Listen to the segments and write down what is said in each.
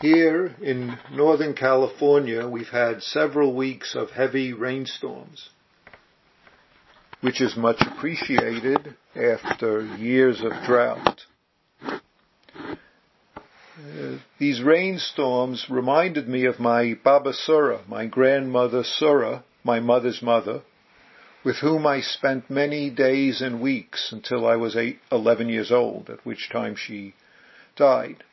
Here in Northern California, we've had several weeks of heavy rainstorms, which is much appreciated after years of drought. Uh, these rainstorms reminded me of my Baba Sura, my grandmother Sura, my mother's mother, with whom I spent many days and weeks until I was eight, 11 years old, at which time she died.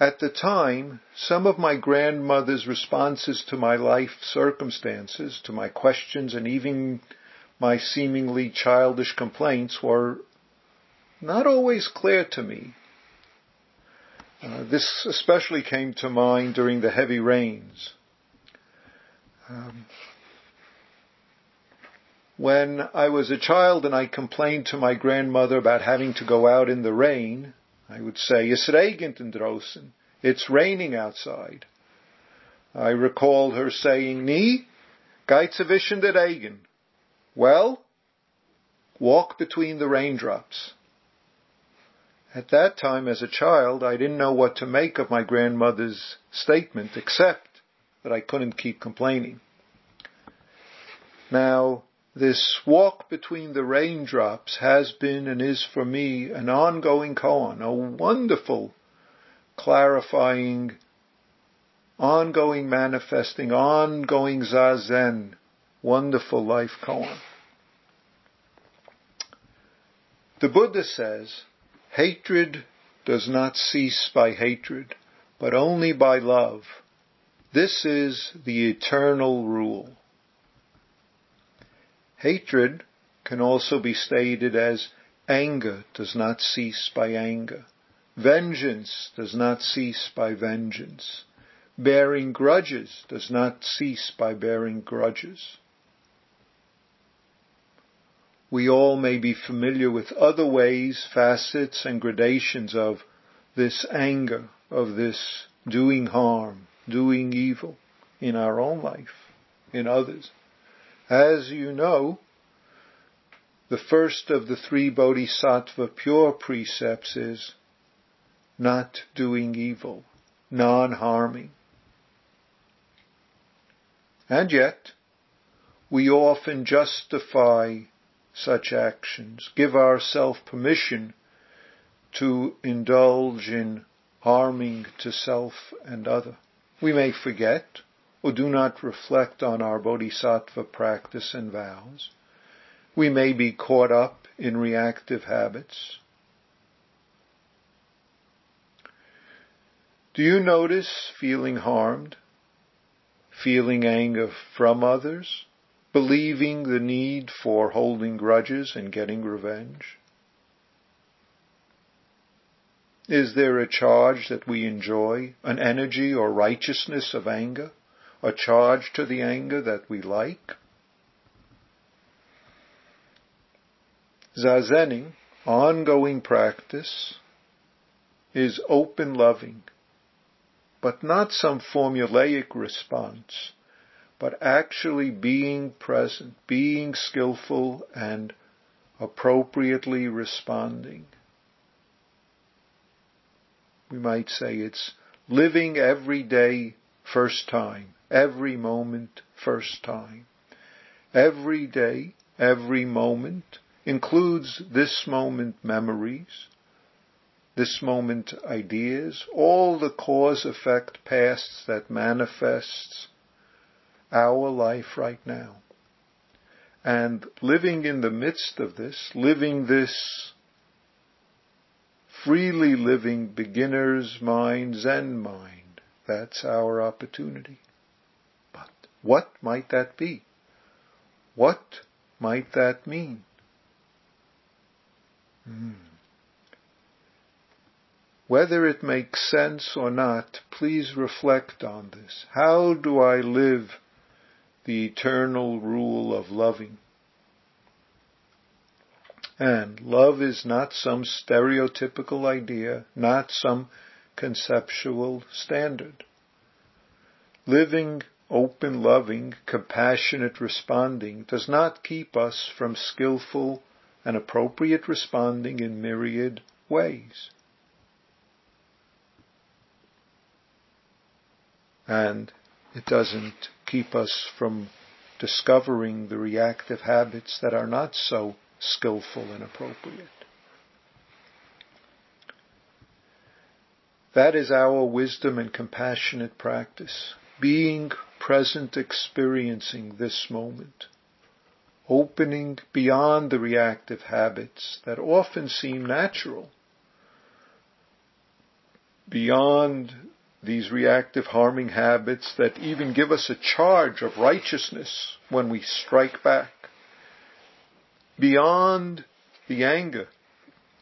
At the time, some of my grandmother's responses to my life circumstances, to my questions, and even my seemingly childish complaints were not always clear to me. Uh, this especially came to mind during the heavy rains. Um, when I was a child and I complained to my grandmother about having to go out in the rain, I would say, in. It's raining outside. I recall her saying, Nee, geitze der Regen. Well, walk between the raindrops. At that time, as a child, I didn't know what to make of my grandmother's statement, except that I couldn't keep complaining. Now, this walk between the raindrops has been and is for me an ongoing koan, a wonderful clarifying, ongoing manifesting, ongoing zazen, wonderful life koan. The Buddha says, hatred does not cease by hatred, but only by love. This is the eternal rule. Hatred can also be stated as anger does not cease by anger. Vengeance does not cease by vengeance. Bearing grudges does not cease by bearing grudges. We all may be familiar with other ways, facets, and gradations of this anger, of this doing harm, doing evil in our own life, in others. As you know, the first of the three bodhisattva pure precepts is not doing evil, non-harming. And yet, we often justify such actions, give ourselves permission to indulge in harming to self and other. We may forget or do not reflect on our bodhisattva practice and vows. We may be caught up in reactive habits. Do you notice feeling harmed? Feeling anger from others? Believing the need for holding grudges and getting revenge? Is there a charge that we enjoy, an energy or righteousness of anger, a charge to the anger that we like? Zazening, ongoing practice, is open loving, but not some formulaic response, but actually being present, being skillful and appropriately responding. We might say it's living every day first time, every moment first time. Every day, every moment includes this moment memories, this moment ideas, all the cause effect pasts that manifests our life right now. And living in the midst of this, living this freely living beginner's mind, Zen mind, that's our opportunity. What might that be? What might that mean? Hmm. Whether it makes sense or not, please reflect on this. How do I live the eternal rule of loving? And love is not some stereotypical idea, not some conceptual standard. Living, open, loving, compassionate responding does not keep us from skillful and appropriate responding in myriad ways. and it doesn't keep us from discovering the reactive habits that are not so skillful and appropriate. That is our wisdom and compassionate practice. Being present, experiencing this moment. Opening beyond the reactive habits that often seem natural. Beyond these reactive harming habits that even give us a charge of righteousness when we strike back. Beyond the anger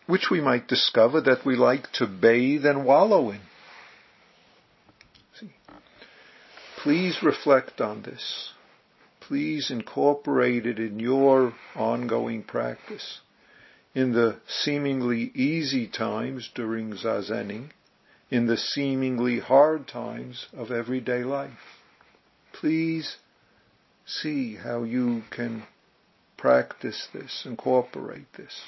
which we might discover that we like to bathe and wallow in. See? Please reflect on this. Please incorporate it in your ongoing practice. In the seemingly easy times during zazening, in the seemingly hard times of everyday life. Please see how you can practice this, incorporate this.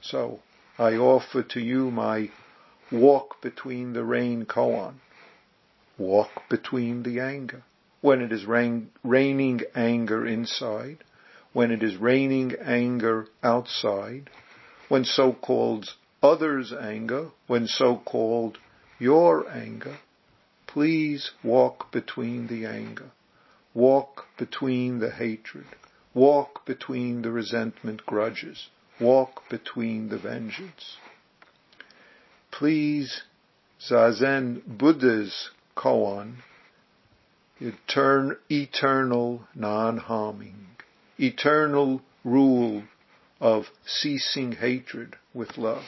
So, I offer to you my walk between the rain koan. Walk between the anger. When it is rain, raining anger inside, when it is raining anger outside, when so-called others' anger, when so-called your anger, please walk between the anger. Walk between the hatred. Walk between the resentment grudges walk between the vengeance. Please, Zazen Buddha's koan, etern- eternal non-harming, eternal rule of ceasing hatred with love.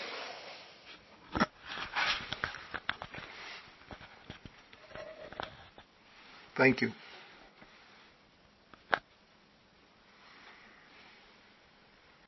Thank you.